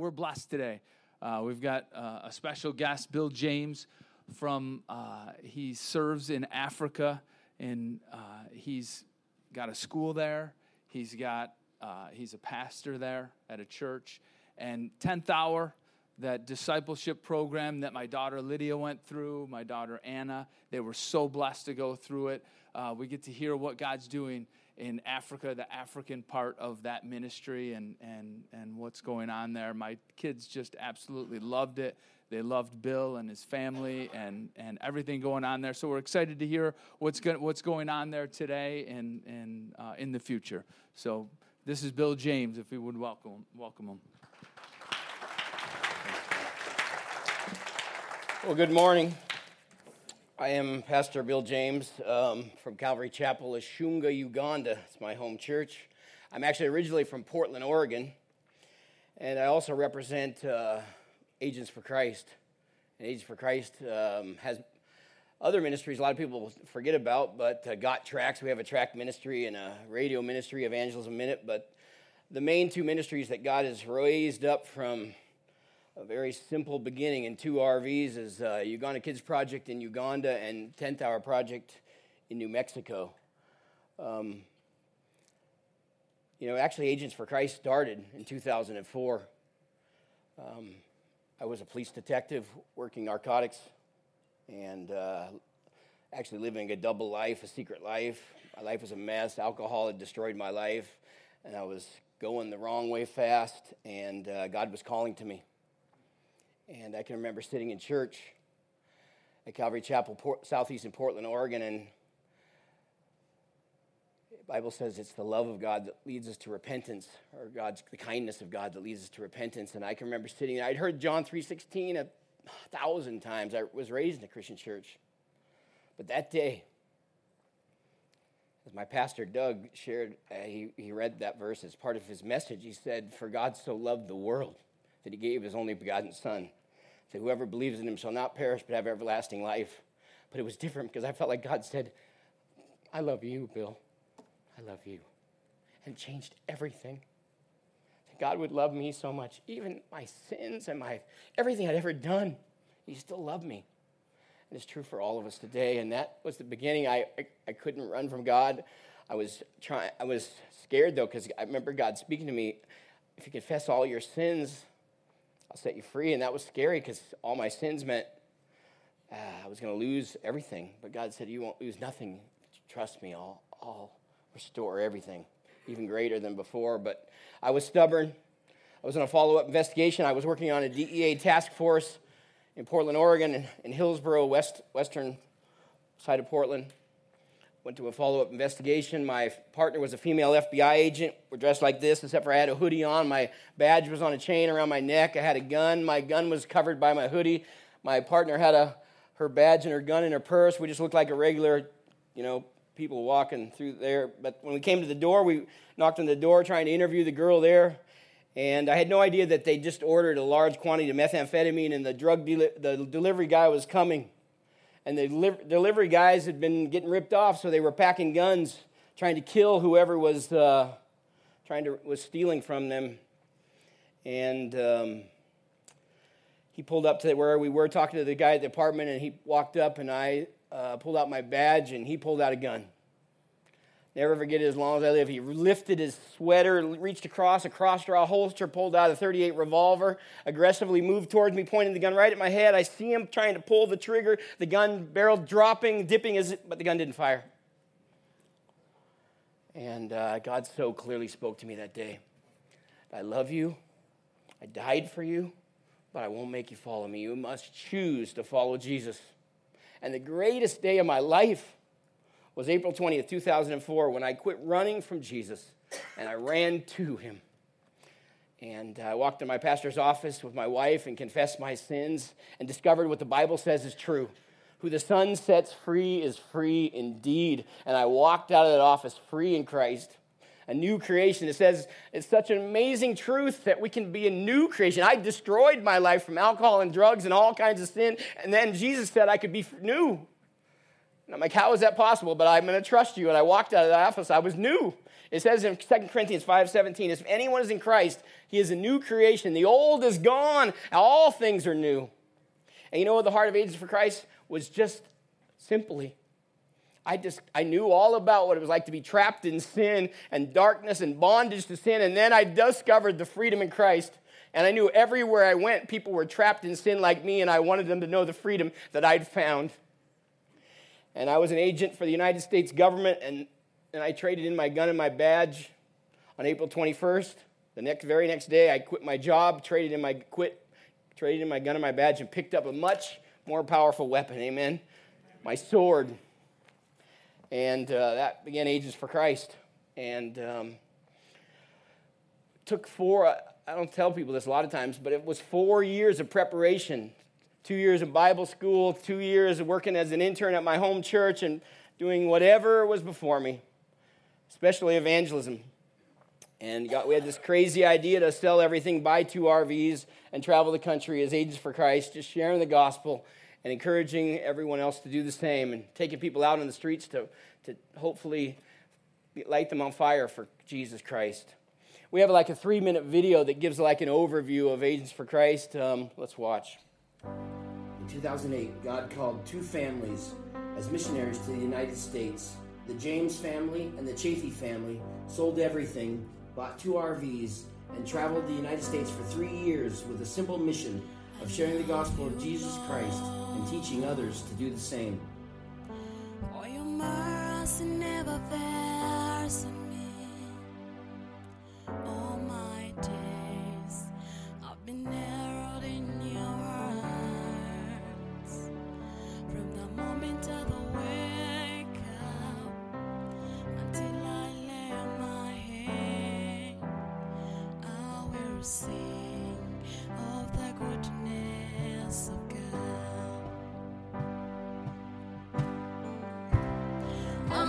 We're blessed today. Uh, we've got uh, a special guest, Bill James, from uh, he serves in Africa, and uh, he's got a school there. He's got uh, he's a pastor there at a church, and tenth hour that discipleship program that my daughter Lydia went through, my daughter Anna, they were so blessed to go through it. Uh, we get to hear what God's doing in Africa, the African part of that ministry, and, and, and what's going on there. My kids just absolutely loved it. They loved Bill and his family and, and everything going on there. So we're excited to hear what's, go, what's going on there today and, and uh, in the future. So this is Bill James, if we would welcome, welcome him. Well, good morning. I am Pastor Bill James um, from Calvary Chapel, Ishunga, Uganda. It's my home church. I'm actually originally from Portland, Oregon, and I also represent uh, Agents for Christ. And Agents for Christ um, has other ministries a lot of people forget about, but uh, Got Tracts. We have a tract ministry and a radio ministry, Evangelism Minute. But the main two ministries that God has raised up from a very simple beginning in two RVs is uh, Uganda Kids Project in Uganda and 10th Hour Project in New Mexico. Um, you know, actually, Agents for Christ started in 2004. Um, I was a police detective working narcotics and uh, actually living a double life, a secret life. My life was a mess. Alcohol had destroyed my life, and I was going the wrong way fast, and uh, God was calling to me. And I can remember sitting in church at Calvary Chapel, Port, southeastern Portland, Oregon, and the Bible says it's the love of God that leads us to repentance, or God's the kindness of God that leads us to repentance. And I can remember sitting. I'd heard John 3:16 a thousand times. I was raised in a Christian church. But that day, as my pastor Doug shared, uh, he, he read that verse as part of his message. He said, For God so loved the world that he gave his only begotten Son that whoever believes in him shall not perish but have everlasting life. But it was different because I felt like God said, I love you, Bill. I love you. And changed everything. That God would love me so much, even my sins and my everything I'd ever done. He still loved me. And it's true for all of us today. And that was the beginning. I, I, I couldn't run from God. I was trying I was scared though, because I remember God speaking to me, if you confess all your sins, I'll set you free. And that was scary because all my sins meant uh, I was going to lose everything. But God said, You won't lose nothing. Trust me, I'll, I'll restore everything, even greater than before. But I was stubborn. I was on a follow up investigation. I was working on a DEA task force in Portland, Oregon, in Hillsboro, west, western side of Portland. Went to a follow up investigation. My partner was a female FBI agent. We're dressed like this, except for I had a hoodie on. My badge was on a chain around my neck. I had a gun. My gun was covered by my hoodie. My partner had a, her badge and her gun in her purse. We just looked like a regular, you know, people walking through there. But when we came to the door, we knocked on the door trying to interview the girl there. And I had no idea that they just ordered a large quantity of methamphetamine and the drug deli- the delivery guy was coming and the delivery guys had been getting ripped off, so they were packing guns, trying to kill whoever was uh, trying to was stealing from them. And um, he pulled up to where we were talking to the guy at the apartment, and he walked up, and I uh, pulled out my badge, and he pulled out a gun. Never forget it as long as I live. He lifted his sweater, reached across, a cross draw holster, pulled out a 38 revolver, aggressively moved towards me, pointing the gun right at my head. I see him trying to pull the trigger, the gun barrel dropping, dipping, as but the gun didn't fire. And uh, God so clearly spoke to me that day I love you, I died for you, but I won't make you follow me. You must choose to follow Jesus. And the greatest day of my life was April 20th, 2004, when I quit running from Jesus and I ran to him. And I walked in my pastor's office with my wife and confessed my sins and discovered what the Bible says is true. Who the Son sets free is free indeed. And I walked out of that office free in Christ, a new creation. It says it's such an amazing truth that we can be a new creation. I destroyed my life from alcohol and drugs and all kinds of sin. And then Jesus said I could be new And I'm like, how is that possible? But I'm going to trust you. And I walked out of the office. I was new. It says in 2 Corinthians 5.17, if anyone is in Christ, he is a new creation. The old is gone. All things are new. And you know what the heart of Agents for Christ was just simply I just I knew all about what it was like to be trapped in sin and darkness and bondage to sin and then I discovered the freedom in Christ and I knew everywhere I went people were trapped in sin like me and I wanted them to know the freedom that I'd found. And I was an agent for the United States government and and I traded in my gun and my badge on April 21st. The next very next day I quit my job, traded in my quit traded in my gun and my badge and picked up a much more powerful weapon. Amen. My sword and uh, that began Agents for Christ. And um, took four, I don't tell people this a lot of times, but it was four years of preparation two years of Bible school, two years working as an intern at my home church, and doing whatever was before me, especially evangelism. And got, we had this crazy idea to sell everything, buy two RVs, and travel the country as agents for Christ, just sharing the gospel and encouraging everyone else to do the same and taking people out on the streets to, to hopefully light them on fire for Jesus Christ. We have like a three minute video that gives like an overview of Agents for Christ. Um, let's watch. In 2008, God called two families as missionaries to the United States. The James family and the Chafee family sold everything, bought two RVs, and traveled the United States for three years with a simple mission of sharing the gospel of Jesus Christ and teaching others to do the same.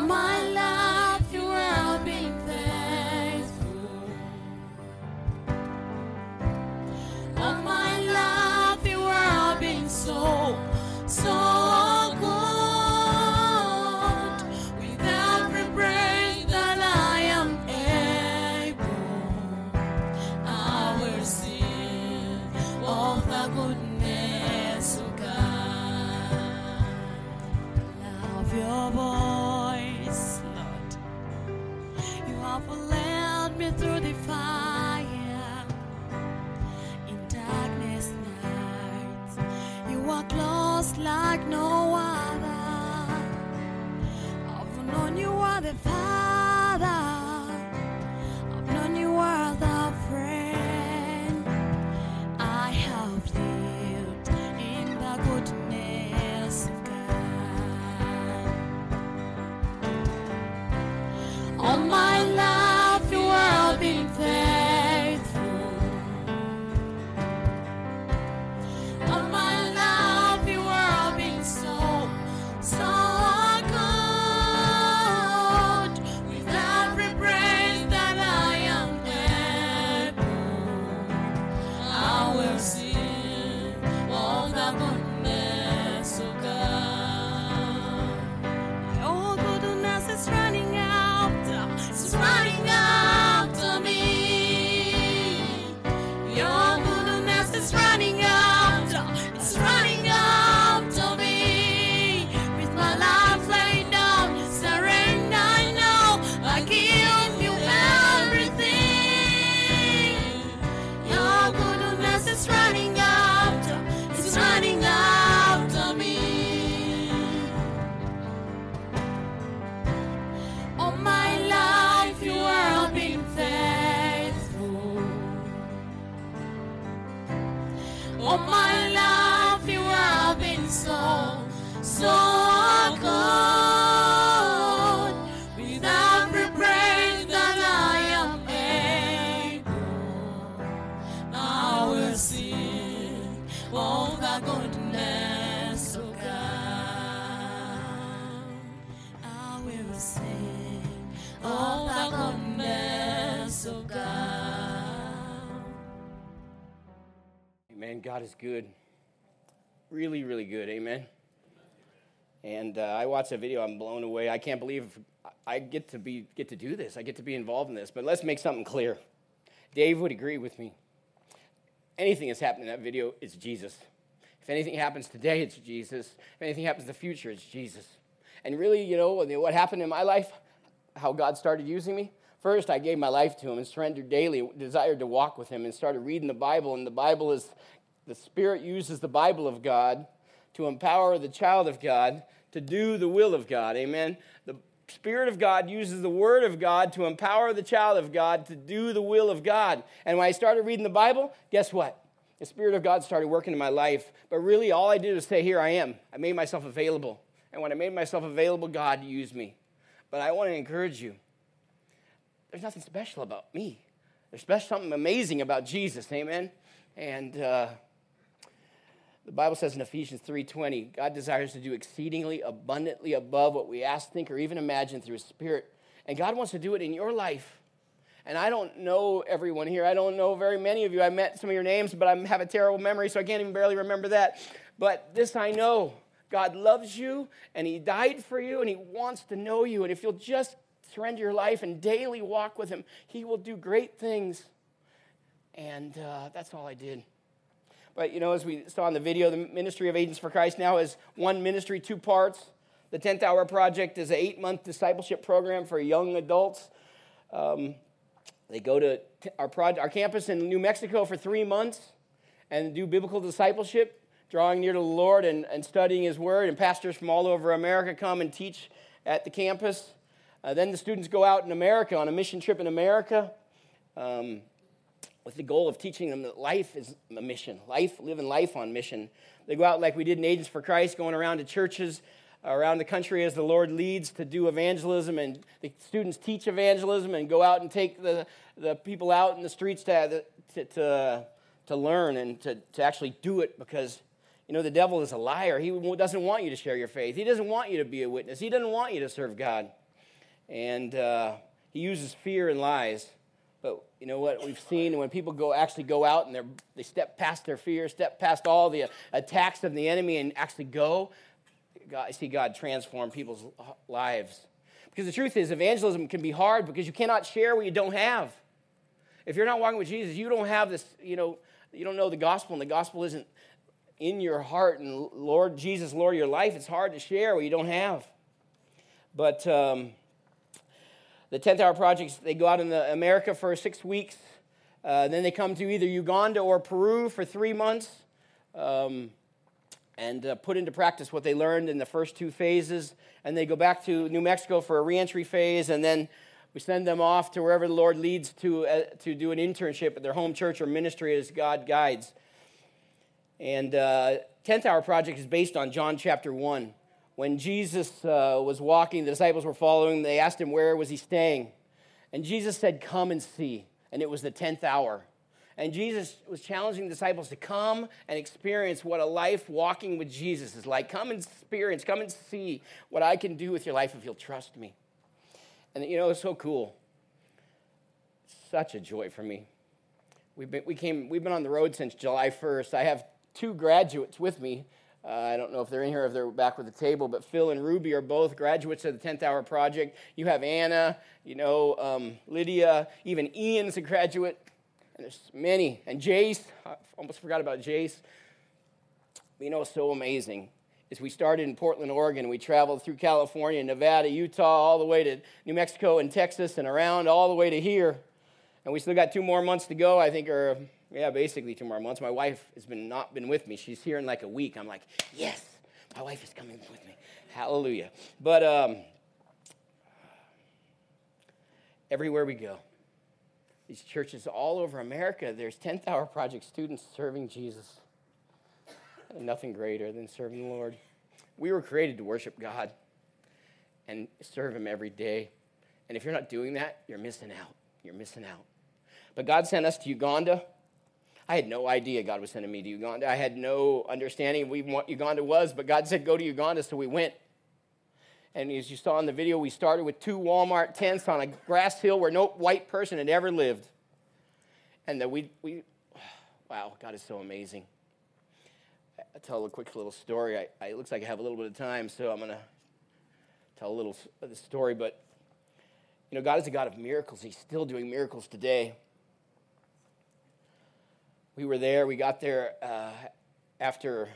My good. Really, really good. Amen. And uh, I watched a video. I'm blown away. I can't believe I get to be get to do this. I get to be involved in this. But let's make something clear. Dave would agree with me. Anything that's happened in that video is Jesus. If anything happens today, it's Jesus. If anything happens in the future, it's Jesus. And really, you know, what happened in my life, how God started using me. First, I gave my life to Him and surrendered daily, desired to walk with Him, and started reading the Bible. And the Bible is, the Spirit uses the Bible of God to empower the child of God to do the will of God. Amen. The Spirit of God uses the Word of God to empower the child of God to do the will of God. And when I started reading the Bible, guess what? The Spirit of God started working in my life. But really, all I did was say, Here I am. I made myself available. And when I made myself available, God used me. But I want to encourage you there's nothing special about me. There's something amazing about Jesus. Amen. And uh, the Bible says in Ephesians 3:20, God desires to do exceedingly abundantly above what we ask, think, or even imagine through His Spirit. And God wants to do it in your life. And I don't know everyone here. I don't know very many of you. I met some of your names, but I have a terrible memory, so I can't even barely remember that. But this I know God loves you, and He died for you, and He wants to know you. And if you'll just surrender your life and daily walk with Him, He will do great things. And uh, that's all I did. But, you know, as we saw in the video, the Ministry of Agents for Christ now is one ministry, two parts. The 10th Hour Project is an eight month discipleship program for young adults. Um, they go to our, project, our campus in New Mexico for three months and do biblical discipleship, drawing near to the Lord and, and studying His Word. And pastors from all over America come and teach at the campus. Uh, then the students go out in America on a mission trip in America. Um, with the goal of teaching them that life is a mission, life, living life on mission. They go out like we did in Agents for Christ, going around to churches around the country as the Lord leads to do evangelism, and the students teach evangelism and go out and take the, the people out in the streets to, to, to, to learn and to, to actually do it because you know the devil is a liar. He doesn't want you to share your faith. He doesn't want you to be a witness. He doesn't want you to serve god. And uh, he uses fear and lies but you know what we've seen when people go actually go out and they step past their fear, step past all the attacks of the enemy, and actually go, God, I see God transform people's lives. Because the truth is, evangelism can be hard because you cannot share what you don't have. If you're not walking with Jesus, you don't have this, you know, you don't know the gospel, and the gospel isn't in your heart, and Lord Jesus, Lord, your life, it's hard to share what you don't have. But um, the 10th Hour Projects, they go out in America for six weeks. Uh, then they come to either Uganda or Peru for three months um, and uh, put into practice what they learned in the first two phases. And they go back to New Mexico for a reentry phase. And then we send them off to wherever the Lord leads to, uh, to do an internship at their home church or ministry as God guides. And 10th uh, Hour Project is based on John chapter 1 when Jesus uh, was walking, the disciples were following. They asked him where was he staying, and Jesus said, "Come and see." And it was the tenth hour. And Jesus was challenging the disciples to come and experience what a life walking with Jesus is like. Come and experience, come and see what I can do with your life if you'll trust me. And you know, it's so cool. Such a joy for me. We've been, we came, we've been on the road since July 1st. I have two graduates with me uh, I don't know if they're in here, if they're back with the table, but Phil and Ruby are both graduates of the 10th Hour Project. You have Anna, you know, um, Lydia, even Ian's a graduate, and there's many. And Jace, I almost forgot about Jace. But you know, it's so amazing is we started in Portland, Oregon. We traveled through California, Nevada, Utah, all the way to New Mexico and Texas and around all the way to here. And we still got two more months to go, I think, or yeah, basically two more months. My wife has been not been with me. She's here in like a week. I'm like, yes, my wife is coming with me. Hallelujah. But um, everywhere we go, these churches all over America, there's 10th Hour Project students serving Jesus. Nothing greater than serving the Lord. We were created to worship God and serve Him every day. And if you're not doing that, you're missing out. You're missing out. But God sent us to Uganda I had no idea God was sending me to Uganda. I had no understanding of even what Uganda was, but God said, go to Uganda, so we went. And as you saw in the video, we started with two Walmart tents on a grass hill where no white person had ever lived. And that we, we, wow, God is so amazing. I'll tell a quick little story. I, I, it looks like I have a little bit of time, so I'm going to tell a little story. But, you know, God is a God of miracles. He's still doing miracles today. We were there. We got there uh, after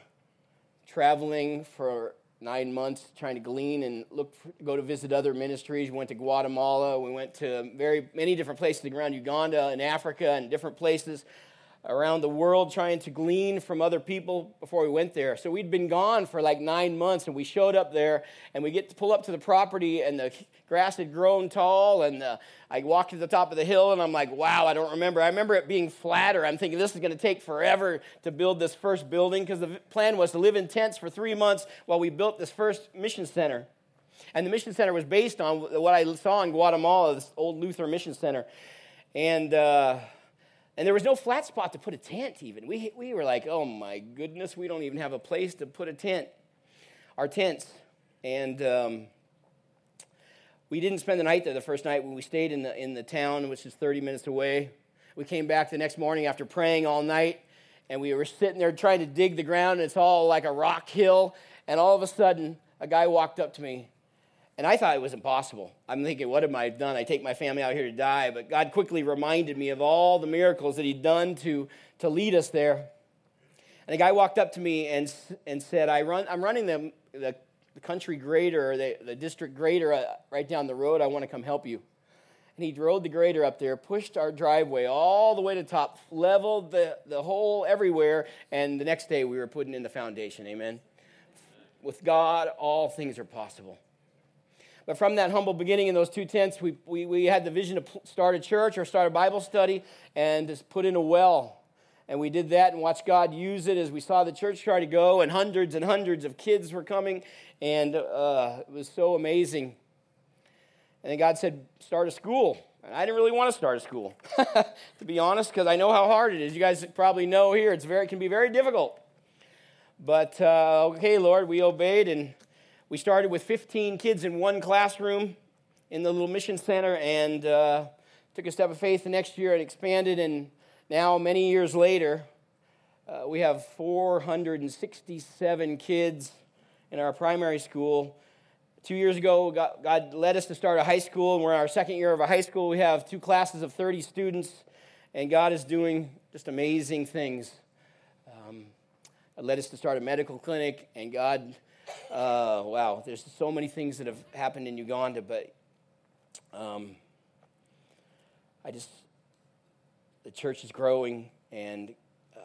traveling for nine months, trying to glean and look for, go to visit other ministries. We went to Guatemala. We went to very many different places around Uganda and Africa and different places around the world trying to glean from other people before we went there. So we'd been gone for like nine months, and we showed up there, and we get to pull up to the property, and the grass had grown tall, and uh, I walked to the top of the hill, and I'm like, wow, I don't remember. I remember it being flatter. I'm thinking this is going to take forever to build this first building because the plan was to live in tents for three months while we built this first mission center. And the mission center was based on what I saw in Guatemala, this old Luther mission center. And uh, and there was no flat spot to put a tent, even. We, we were like, oh my goodness, we don't even have a place to put a tent, our tents. And um, we didn't spend the night there the first night. We stayed in the, in the town, which is 30 minutes away. We came back the next morning after praying all night, and we were sitting there trying to dig the ground, and it's all like a rock hill. And all of a sudden, a guy walked up to me and I thought it was impossible. I'm thinking, what have I done? I take my family out here to die. But God quickly reminded me of all the miracles that He'd done to, to lead us there. And a guy walked up to me and, and said, I run, I'm running the, the, the country grader, the, the district grader uh, right down the road. I want to come help you. And he rode the grader up there, pushed our driveway all the way to top, leveled the, the hole everywhere, and the next day we were putting in the foundation. Amen. With God, all things are possible. But from that humble beginning in those two tents, we, we, we had the vision to start a church or start a Bible study and just put in a well. And we did that and watched God use it as we saw the church try to go, and hundreds and hundreds of kids were coming, and uh, it was so amazing. And then God said, Start a school. And I didn't really want to start a school, to be honest, because I know how hard it is. You guys probably know here, it's very, it can be very difficult. But uh, okay, Lord, we obeyed, and we started with 15 kids in one classroom in the little mission center and uh, took a step of faith the next year and expanded. And now, many years later, uh, we have 467 kids in our primary school. Two years ago, God, led us to start a high school, and we're in our second year of a high school. We have two classes of 30 students, and God is doing just amazing things. Um, led us to start a medical clinic, and God uh, wow, there's so many things that have happened in Uganda, but um, I just, the church is growing, and uh,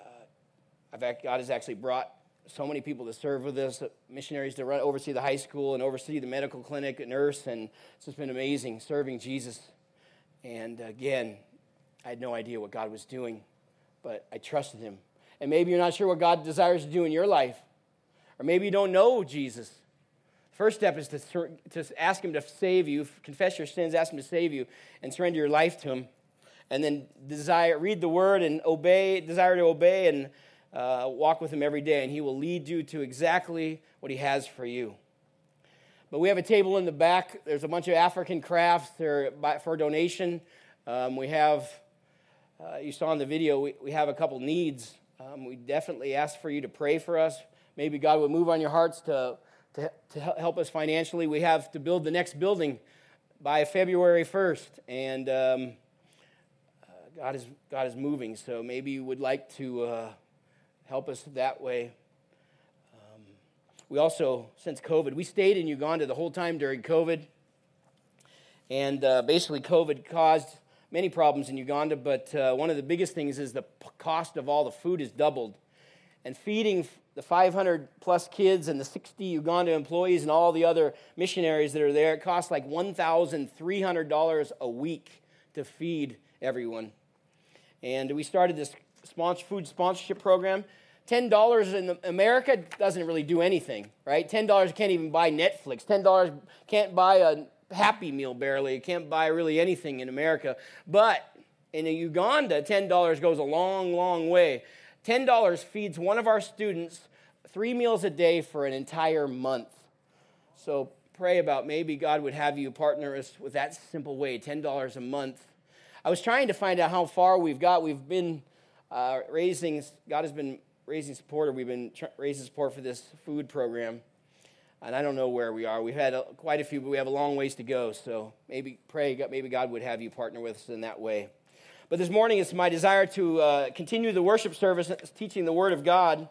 I've, God has actually brought so many people to serve with us, missionaries to run, oversee the high school and oversee the medical clinic, a nurse, and it's just been amazing serving Jesus. And again, I had no idea what God was doing, but I trusted Him. And maybe you're not sure what God desires to do in your life. Or maybe you don't know Jesus. First step is to, to ask Him to save you, confess your sins, ask Him to save you, and surrender your life to Him. And then desire, read the Word and obey, desire to obey and uh, walk with Him every day, and He will lead you to exactly what He has for you. But we have a table in the back. There's a bunch of African crafts there for donation. Um, we have, uh, you saw in the video, we, we have a couple needs. Um, we definitely ask for you to pray for us maybe God would move on your hearts to, to, to help us financially. We have to build the next building by February 1st, and um, uh, God, is, God is moving, so maybe you would like to uh, help us that way. Um, we also, since COVID, we stayed in Uganda the whole time during COVID, and uh, basically, COVID caused many problems in Uganda, but uh, one of the biggest things is the cost of all the food is doubled. And feeding the 500 plus kids and the 60 Uganda employees and all the other missionaries that are there, it costs like $1,300 a week to feed everyone. And we started this sponsor, food sponsorship program. $10 in America doesn't really do anything, right? $10 can't even buy Netflix. $10 can't buy a Happy Meal barely. It can't buy really anything in America. But in Uganda, $10 goes a long, long way. $10 feeds one of our students three meals a day for an entire month. So pray about maybe God would have you partner us with that simple way $10 a month. I was trying to find out how far we've got. We've been uh, raising, God has been raising support, or we've been tr- raising support for this food program. And I don't know where we are. We've had a, quite a few, but we have a long ways to go. So maybe pray, maybe God would have you partner with us in that way. But this morning, it's my desire to uh, continue the worship service, teaching the Word of God.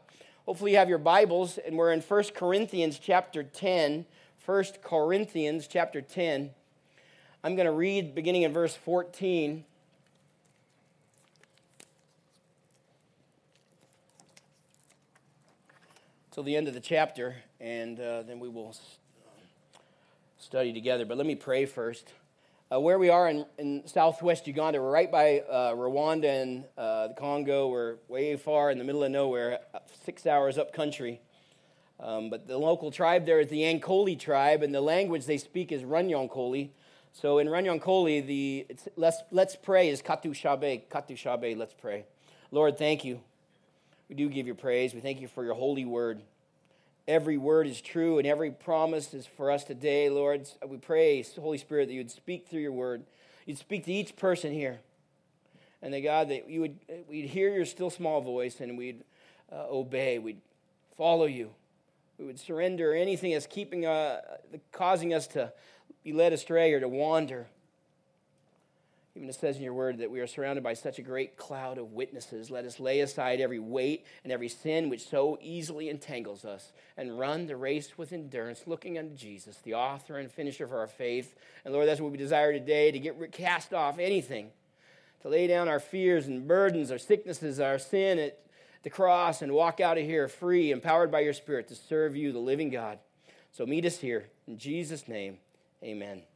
Hopefully, you have your Bibles, and we're in 1 Corinthians chapter 10. 1 Corinthians chapter 10. I'm going to read beginning in verse 14. Till the end of the chapter, and uh, then we will study together. But let me pray first. Uh, where we are in, in southwest Uganda, we're right by uh, Rwanda and uh, the Congo. We're way far in the middle of nowhere, six hours up country. Um, but the local tribe there is the Yankoli tribe, and the language they speak is Runyonkoli. So in Runyonkoli, the let's, let's pray is Katu Shabe. Katu Shabe, let's pray. Lord, thank you. We do give you praise. We thank you for your holy word. Every word is true and every promise is for us today, Lord. We pray, Holy Spirit, that you would speak through your word. You'd speak to each person here. And that, God, that you would, we'd hear your still small voice and we'd uh, obey. We'd follow you. We would surrender anything that's keeping, uh, causing us to be led astray or to wander. Even it says in your word that we are surrounded by such a great cloud of witnesses. Let us lay aside every weight and every sin which so easily entangles us and run the race with endurance, looking unto Jesus, the author and finisher of our faith. And Lord, that's what we desire today to get cast off anything, to lay down our fears and burdens, our sicknesses, our sin at the cross, and walk out of here free, empowered by your Spirit to serve you, the living God. So meet us here. In Jesus' name, amen.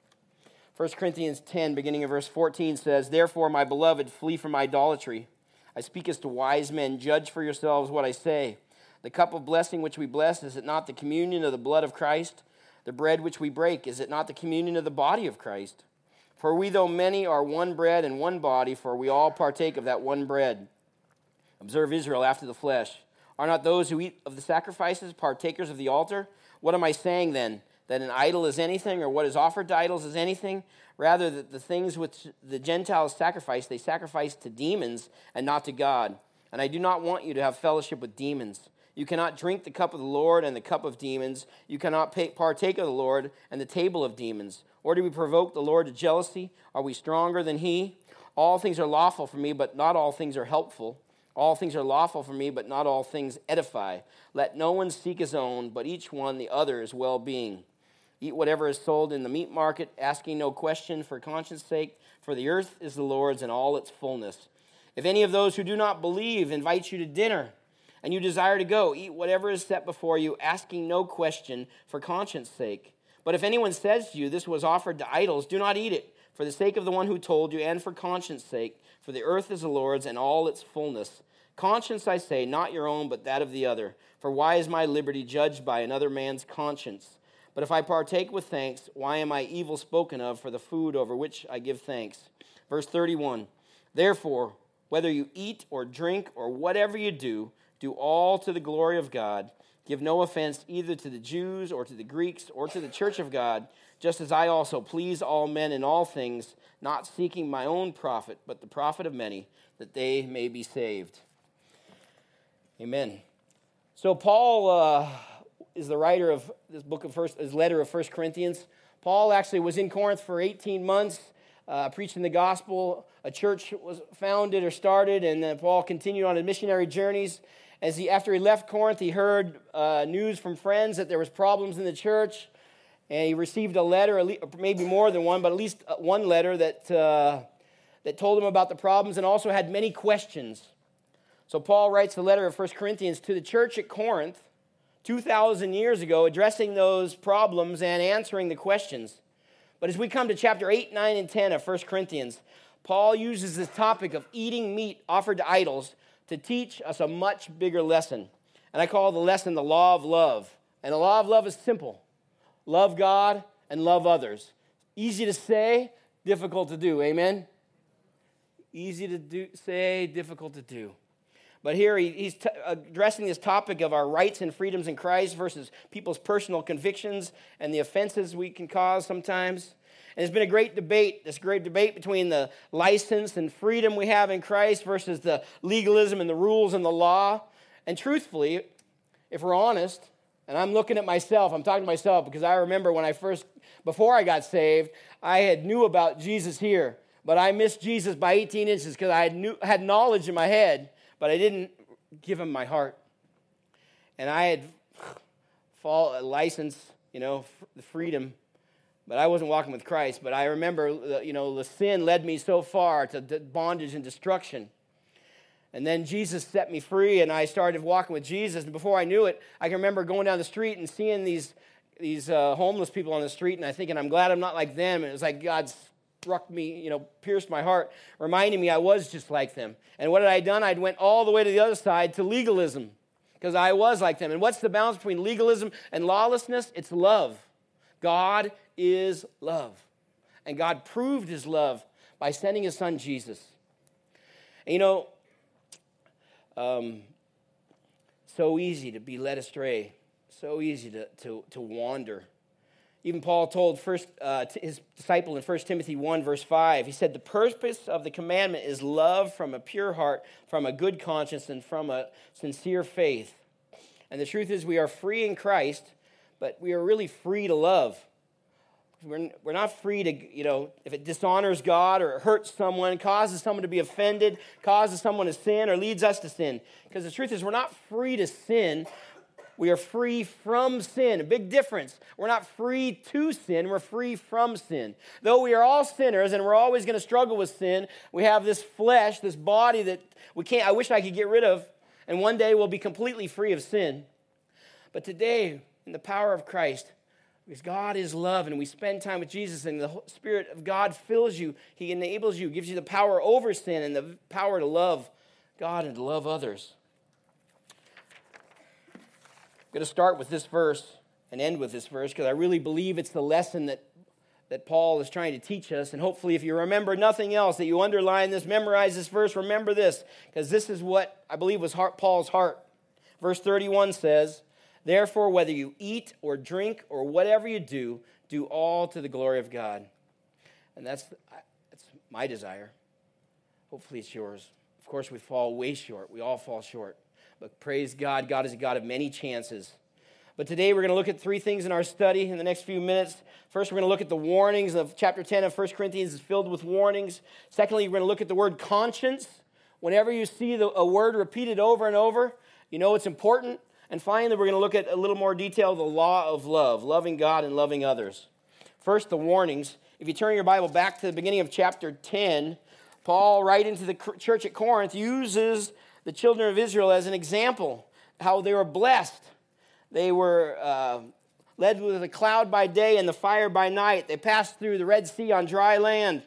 1 Corinthians 10, beginning of verse 14, says, Therefore, my beloved, flee from idolatry. I speak as to wise men. Judge for yourselves what I say. The cup of blessing which we bless, is it not the communion of the blood of Christ? The bread which we break, is it not the communion of the body of Christ? For we, though many, are one bread and one body, for we all partake of that one bread. Observe Israel after the flesh. Are not those who eat of the sacrifices partakers of the altar? What am I saying then? That an idol is anything, or what is offered to idols is anything? Rather, that the things which the Gentiles sacrifice, they sacrifice to demons and not to God. And I do not want you to have fellowship with demons. You cannot drink the cup of the Lord and the cup of demons. You cannot partake of the Lord and the table of demons. Or do we provoke the Lord to jealousy? Are we stronger than he? All things are lawful for me, but not all things are helpful. All things are lawful for me, but not all things edify. Let no one seek his own, but each one the other's well being. Eat whatever is sold in the meat market, asking no question for conscience sake, for the earth is the Lord's and all its fullness. If any of those who do not believe invite you to dinner, and you desire to go, eat whatever is set before you, asking no question for conscience sake. But if anyone says to you, This was offered to idols, do not eat it, for the sake of the one who told you, and for conscience sake, for the earth is the Lord's and all its fullness. Conscience, I say, not your own, but that of the other. For why is my liberty judged by another man's conscience? But if I partake with thanks, why am I evil spoken of for the food over which I give thanks? Verse 31 Therefore, whether you eat or drink or whatever you do, do all to the glory of God. Give no offense either to the Jews or to the Greeks or to the church of God, just as I also please all men in all things, not seeking my own profit, but the profit of many, that they may be saved. Amen. So Paul uh, is the writer of this book of first, his letter of First Corinthians. Paul actually was in Corinth for 18 months, uh, preaching the gospel. A church was founded or started, and then Paul continued on his missionary journeys. As he, after he left Corinth, he heard uh, news from friends that there was problems in the church, and he received a letter, maybe more than one, but at least uh, one letter that uh, that told him about the problems, and also had many questions. So Paul writes the letter of 1 Corinthians to the church at Corinth 2,000 years ago, addressing those problems and answering the questions. But as we come to chapter 8, 9, and 10 of 1 Corinthians, Paul uses this topic of eating meat offered to idols to teach us a much bigger lesson. And I call the lesson the law of love. And the law of love is simple love God and love others. Easy to say, difficult to do. Amen? Easy to do, say, difficult to do. But here he, he's t- addressing this topic of our rights and freedoms in Christ versus people's personal convictions and the offenses we can cause sometimes. And it's been a great debate, this great debate between the license and freedom we have in Christ versus the legalism and the rules and the law. And truthfully, if we're honest, and I'm looking at myself, I'm talking to myself because I remember when I first, before I got saved, I had knew about Jesus here, but I missed Jesus by 18 inches because I had, knew, had knowledge in my head, but I didn't give him my heart. And I had fall, license, you know, the freedom, but I wasn't walking with Christ. But I remember, you know, the sin led me so far to bondage and destruction. And then Jesus set me free, and I started walking with Jesus. And before I knew it, I can remember going down the street and seeing these, these uh, homeless people on the street, and I thinking, I'm glad I'm not like them. And it was like God struck me, you know, pierced my heart, reminding me I was just like them. And what had I done? I'd went all the way to the other side to legalism because I was like them. And what's the balance between legalism and lawlessness? It's love. God is love. And God proved his love by sending his son Jesus. And you know, um, so easy to be led astray, so easy to, to, to wander. Even Paul told first, uh, his disciple in 1 Timothy 1, verse 5, he said, The purpose of the commandment is love from a pure heart, from a good conscience, and from a sincere faith. And the truth is, we are free in Christ, but we are really free to love. We're, we're not free to, you know, if it dishonors God or it hurts someone, causes someone to be offended, causes someone to sin, or leads us to sin. Because the truth is, we're not free to sin. We are free from sin. Big difference. We're not free to sin, we're free from sin. Though we are all sinners and we're always going to struggle with sin, we have this flesh, this body that we can't, I wish I could get rid of, and one day we'll be completely free of sin. But today, in the power of Christ, because God is love, and we spend time with Jesus, and the Spirit of God fills you. He enables you, gives you the power over sin and the power to love God and to love others. I'm going to start with this verse and end with this verse because I really believe it's the lesson that, that Paul is trying to teach us. And hopefully, if you remember nothing else, that you underline this, memorize this verse, remember this, because this is what I believe was heart, Paul's heart. Verse 31 says, Therefore, whether you eat or drink or whatever you do, do all to the glory of God. And that's, that's my desire. Hopefully, it's yours. Of course, we fall way short. We all fall short. But praise God, God is a God of many chances. But today we're going to look at three things in our study in the next few minutes. First, we're going to look at the warnings of chapter 10 of 1 Corinthians is filled with warnings. Secondly, we're going to look at the word conscience. Whenever you see the, a word repeated over and over, you know it's important. And finally, we're going to look at a little more detail the law of love, loving God and loving others. First, the warnings. If you turn your Bible back to the beginning of chapter 10, Paul, right into the church at Corinth, uses the children of Israel as an example how they were blessed. They were uh, led with a cloud by day and the fire by night. They passed through the Red Sea on dry land.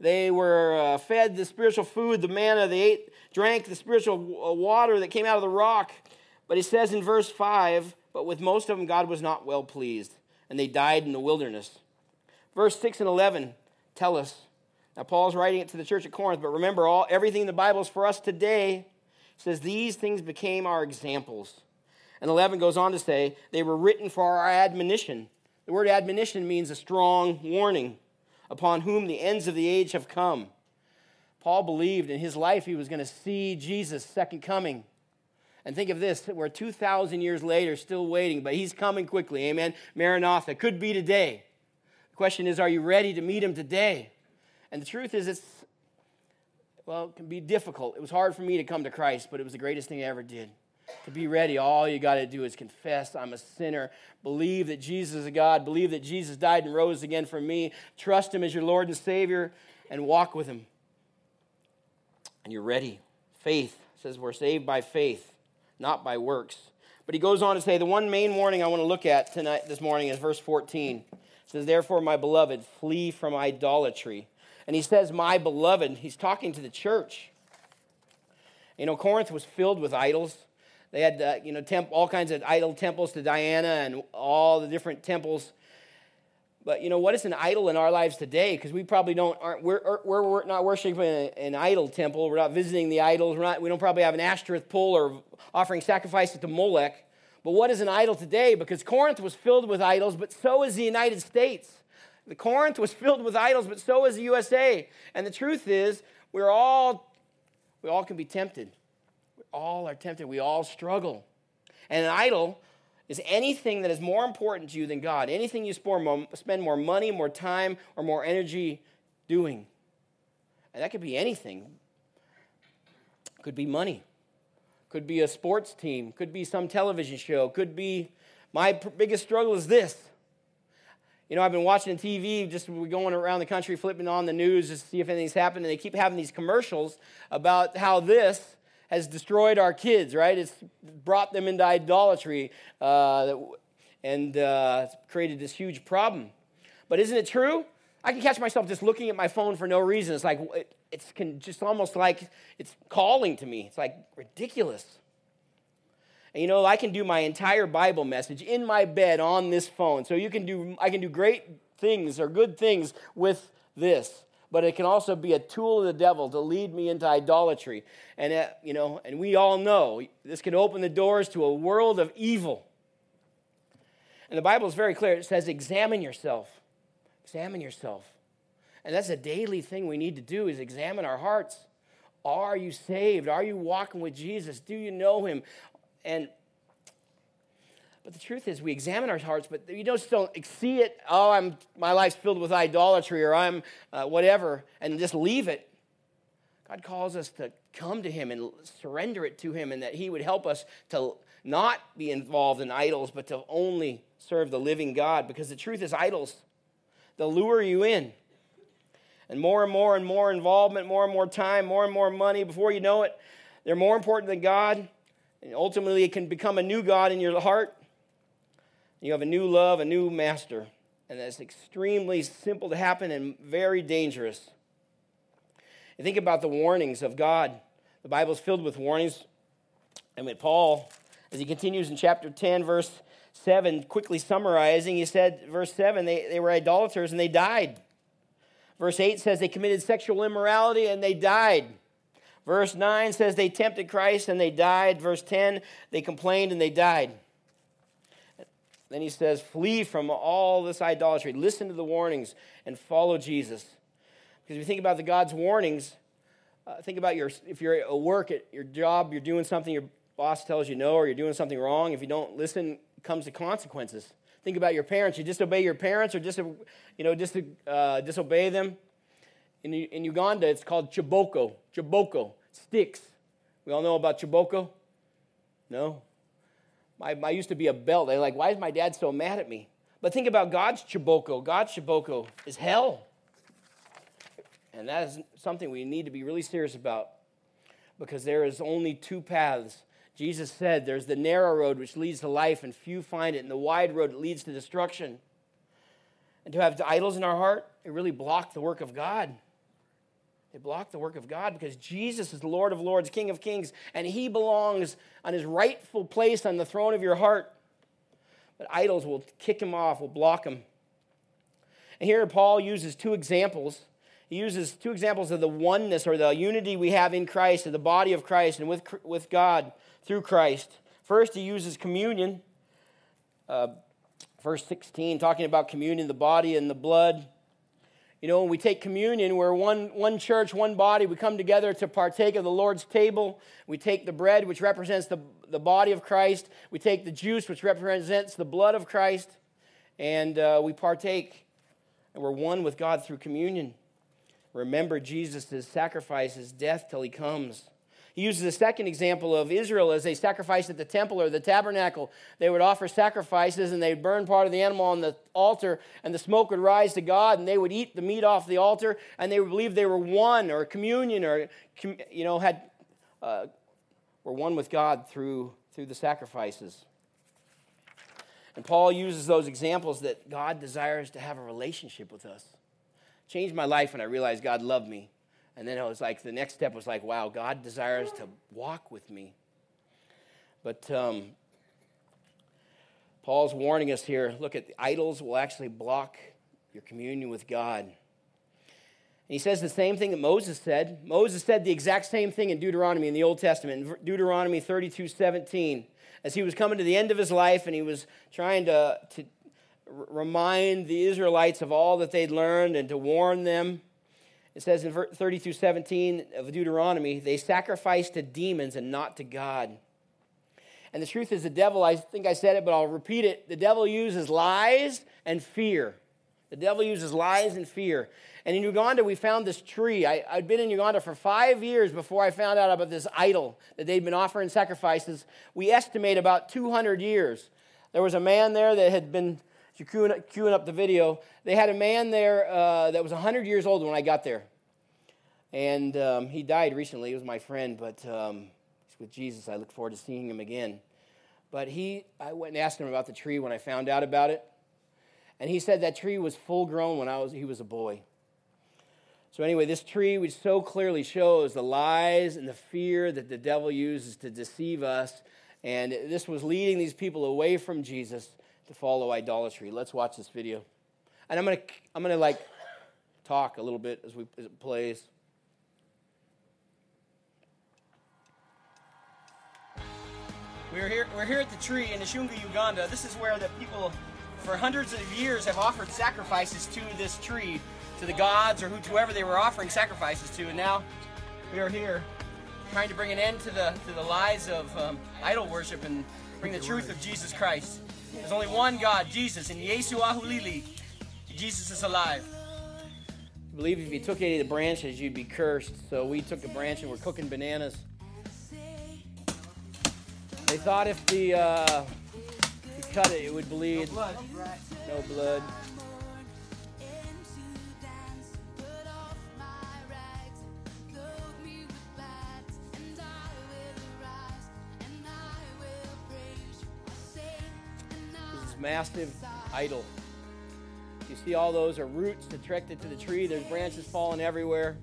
They were uh, fed the spiritual food, the manna. They ate, drank the spiritual water that came out of the rock. But he says in verse 5 But with most of them, God was not well pleased, and they died in the wilderness. Verse 6 and 11 tell us. Now, Paul's writing it to the church at Corinth, but remember, all, everything in the Bible is for us today. Says, These things became our examples. And 11 goes on to say, They were written for our admonition. The word admonition means a strong warning, upon whom the ends of the age have come. Paul believed in his life he was going to see Jesus' second coming. And think of this we're 2,000 years later still waiting, but he's coming quickly. Amen. Maranatha could be today. The question is, are you ready to meet him today? And the truth is, it's, well, it can be difficult. It was hard for me to come to Christ, but it was the greatest thing I ever did. To be ready, all you got to do is confess I'm a sinner, believe that Jesus is God, believe that Jesus died and rose again for me, trust him as your Lord and Savior, and walk with him. And you're ready. Faith says we're saved by faith not by works. But he goes on to say the one main warning I want to look at tonight this morning is verse 14. It says, Therefore, my beloved, flee from idolatry. And he says, My beloved, he's talking to the church. You know, Corinth was filled with idols. They had, uh, you know, temp- all kinds of idol temples to Diana and all the different temples but you know what is an idol in our lives today? Because we probably don't aren't we're, er, we're, not worshiping an idol temple. We're not visiting the idols. We're not, we don't probably have an Ashtoreth pole or offering sacrifices to Molech. But what is an idol today? Because Corinth was filled with idols, but so is the United States. The Corinth was filled with idols, but so is the USA. And the truth is, we're all we all can be tempted. We all are tempted. We all struggle. And an idol is anything that is more important to you than God, anything you spend more money, more time, or more energy doing. And that could be anything. Could be money. Could be a sports team. Could be some television show. Could be my biggest struggle is this. You know, I've been watching TV, just going around the country, flipping on the news to see if anything's happened, and they keep having these commercials about how this has destroyed our kids, right? It's brought them into idolatry uh, and uh, created this huge problem. But isn't it true? I can catch myself just looking at my phone for no reason. It's like, it's just almost like it's calling to me. It's like ridiculous. And you know, I can do my entire Bible message in my bed on this phone. So you can do, I can do great things or good things with this but it can also be a tool of the devil to lead me into idolatry. And, uh, you know, and we all know this can open the doors to a world of evil. And the Bible is very clear. It says, examine yourself. Examine yourself. And that's a daily thing we need to do is examine our hearts. Are you saved? Are you walking with Jesus? Do you know him? And but the truth is, we examine our hearts, but you just don't see it. Oh, I'm my life's filled with idolatry, or I'm uh, whatever, and just leave it. God calls us to come to Him and surrender it to Him, and that He would help us to not be involved in idols, but to only serve the living God. Because the truth is, idols they'll lure you in, and more and more and more involvement, more and more time, more and more money. Before you know it, they're more important than God. And ultimately, it can become a new God in your heart. You have a new love, a new master. And that's extremely simple to happen and very dangerous. You think about the warnings of God. The Bible is filled with warnings. And with Paul, as he continues in chapter 10, verse 7, quickly summarizing, he said, verse 7, they, they were idolaters and they died. Verse 8 says they committed sexual immorality and they died. Verse 9 says they tempted Christ and they died. Verse 10, they complained and they died. Then he says, Flee from all this idolatry. Listen to the warnings and follow Jesus. Because if you think about the God's warnings, uh, think about your, if you're at work at your job, you're doing something your boss tells you no, or you're doing something wrong. If you don't listen, comes to consequences. Think about your parents. You disobey your parents or just, you know, just uh, disobey them. In, in Uganda, it's called chiboko. Chiboko, sticks. We all know about chiboko? No? I used to be a belt. They're like, why is my dad so mad at me? But think about God's chiboko. God's chiboko is hell. And that is something we need to be really serious about because there is only two paths. Jesus said there's the narrow road which leads to life, and few find it, and the wide road that leads to destruction. And to have idols in our heart, it really blocked the work of God. They block the work of God because Jesus is Lord of Lords, King of Kings, and He belongs on His rightful place on the throne of your heart. But idols will kick Him off, will block Him. And here Paul uses two examples. He uses two examples of the oneness or the unity we have in Christ, of the body of Christ, and with, with God through Christ. First, he uses communion. Uh, verse 16, talking about communion, the body and the blood. You know, when we take communion, we're one, one church, one body. We come together to partake of the Lord's table. We take the bread, which represents the, the body of Christ. We take the juice, which represents the blood of Christ. And uh, we partake. And we're one with God through communion. Remember Jesus' sacrifice, his death till he comes. He uses a second example of Israel as they sacrificed at the temple or the tabernacle. They would offer sacrifices and they'd burn part of the animal on the altar, and the smoke would rise to God, and they would eat the meat off the altar, and they would believe they were one or communion or, you know, had, uh, were one with God through, through the sacrifices. And Paul uses those examples that God desires to have a relationship with us. Changed my life when I realized God loved me and then it was like the next step was like, wow, God desires to walk with me. But um, Paul's warning us here look at the idols will actually block your communion with God. And he says the same thing that Moses said. Moses said the exact same thing in Deuteronomy in the Old Testament, in Deuteronomy 32 17. As he was coming to the end of his life and he was trying to, to remind the Israelites of all that they'd learned and to warn them It says in ver- 30 through 17 of Deuteronomy, they sacrifice to demons and not to God. And the truth is, the devil, I think I said it, but I'll repeat it. The devil uses lies and fear. The devil uses lies and fear. And in Uganda, we found this tree. I, I'd been in Uganda for five years before I found out about this idol that they'd been offering sacrifices. We estimate about 200 years. There was a man there that had been, you're queuing up, queuing up the video, they had a man there uh, that was 100 years old when I got there. And um, he died recently. He was my friend, but um, he's with Jesus. I look forward to seeing him again. But he, I went and asked him about the tree when I found out about it. And he said that tree was full grown when I was, he was a boy. So, anyway, this tree which so clearly shows the lies and the fear that the devil uses to deceive us. And this was leading these people away from Jesus to follow idolatry. Let's watch this video. And I'm going to, I'm going to like talk a little bit as, we, as it plays. We're here, we're here at the tree in Ishunga, Uganda. This is where the people, for hundreds of years, have offered sacrifices to this tree, to the gods or who, whoever they were offering sacrifices to. And now we are here trying to bring an end to the, to the lies of um, idol worship and bring the truth of Jesus Christ. There's only one God, Jesus, and Yesu Ahulili. Jesus is alive. I believe if you took any of the branches, you'd be cursed. So we took a branch and we're cooking bananas. They thought if the uh, if cut it, it would bleed. No blood. No blood. Massive idol. You see all those are roots attracted to the tree. There's branches falling everywhere.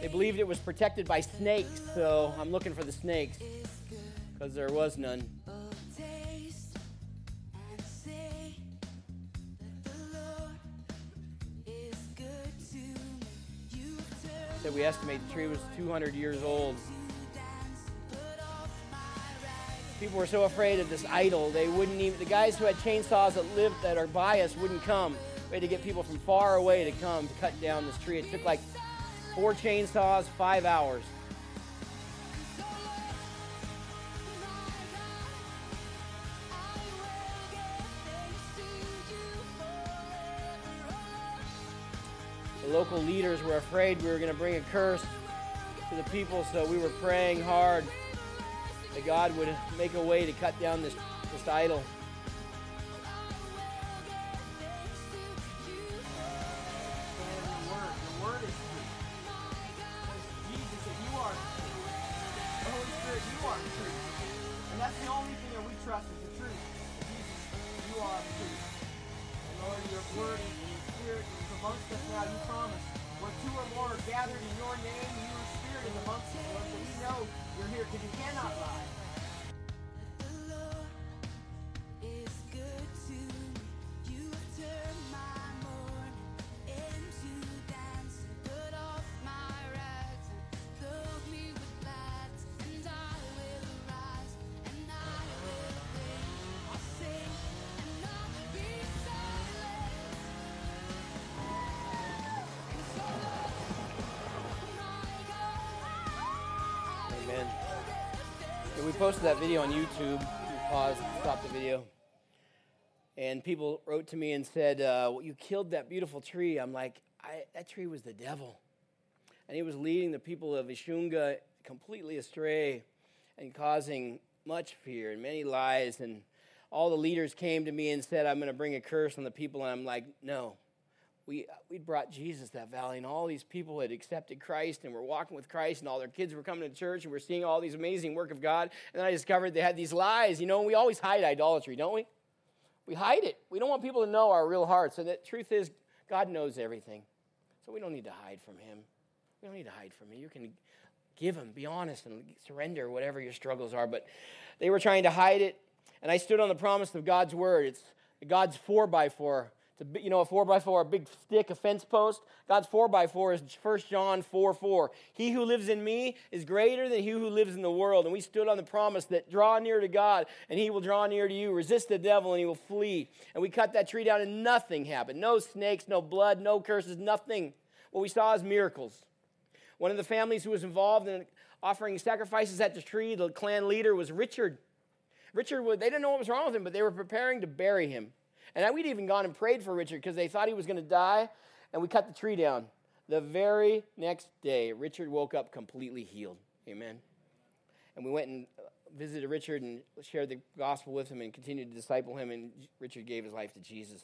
They believed it was protected by snakes, so I'm looking for the snakes because there was none. Said we estimate the tree was 200 years old. People were so afraid of this idol, they wouldn't even. The guys who had chainsaws that lived that are by us wouldn't come. We had to get people from far away to come to cut down this tree. It took like four chainsaws, five hours. The local leaders were afraid we were going to bring a curse to the people, so we were praying hard that God would make a way to cut down this, this idol. We posted that video on YouTube. We paused, stopped the video. And people wrote to me and said, uh, well, You killed that beautiful tree. I'm like, That tree was the devil. And he was leading the people of Ishunga completely astray and causing much fear and many lies. And all the leaders came to me and said, I'm going to bring a curse on the people. And I'm like, No. We, uh, we'd brought Jesus that valley, and all these people had accepted Christ and were walking with Christ, and all their kids were coming to church, and we're seeing all these amazing work of God. And then I discovered they had these lies. You know, we always hide idolatry, don't we? We hide it. We don't want people to know our real hearts. And the truth is, God knows everything. So we don't need to hide from Him. We don't need to hide from Him. You can give Him, be honest, and surrender whatever your struggles are. But they were trying to hide it. And I stood on the promise of God's word. It's God's four by four. It's a, you know, a four by four, a big stick, a fence post. God's four by four is 1 John 4 4. He who lives in me is greater than he who lives in the world. And we stood on the promise that draw near to God and he will draw near to you. Resist the devil and he will flee. And we cut that tree down and nothing happened. No snakes, no blood, no curses, nothing. what we saw is miracles. One of the families who was involved in offering sacrifices at the tree, the clan leader was Richard. Richard, they didn't know what was wrong with him, but they were preparing to bury him. And we'd even gone and prayed for Richard because they thought he was going to die, and we cut the tree down. The very next day, Richard woke up completely healed. Amen. And we went and visited Richard and shared the gospel with him and continued to disciple him, and Richard gave his life to Jesus.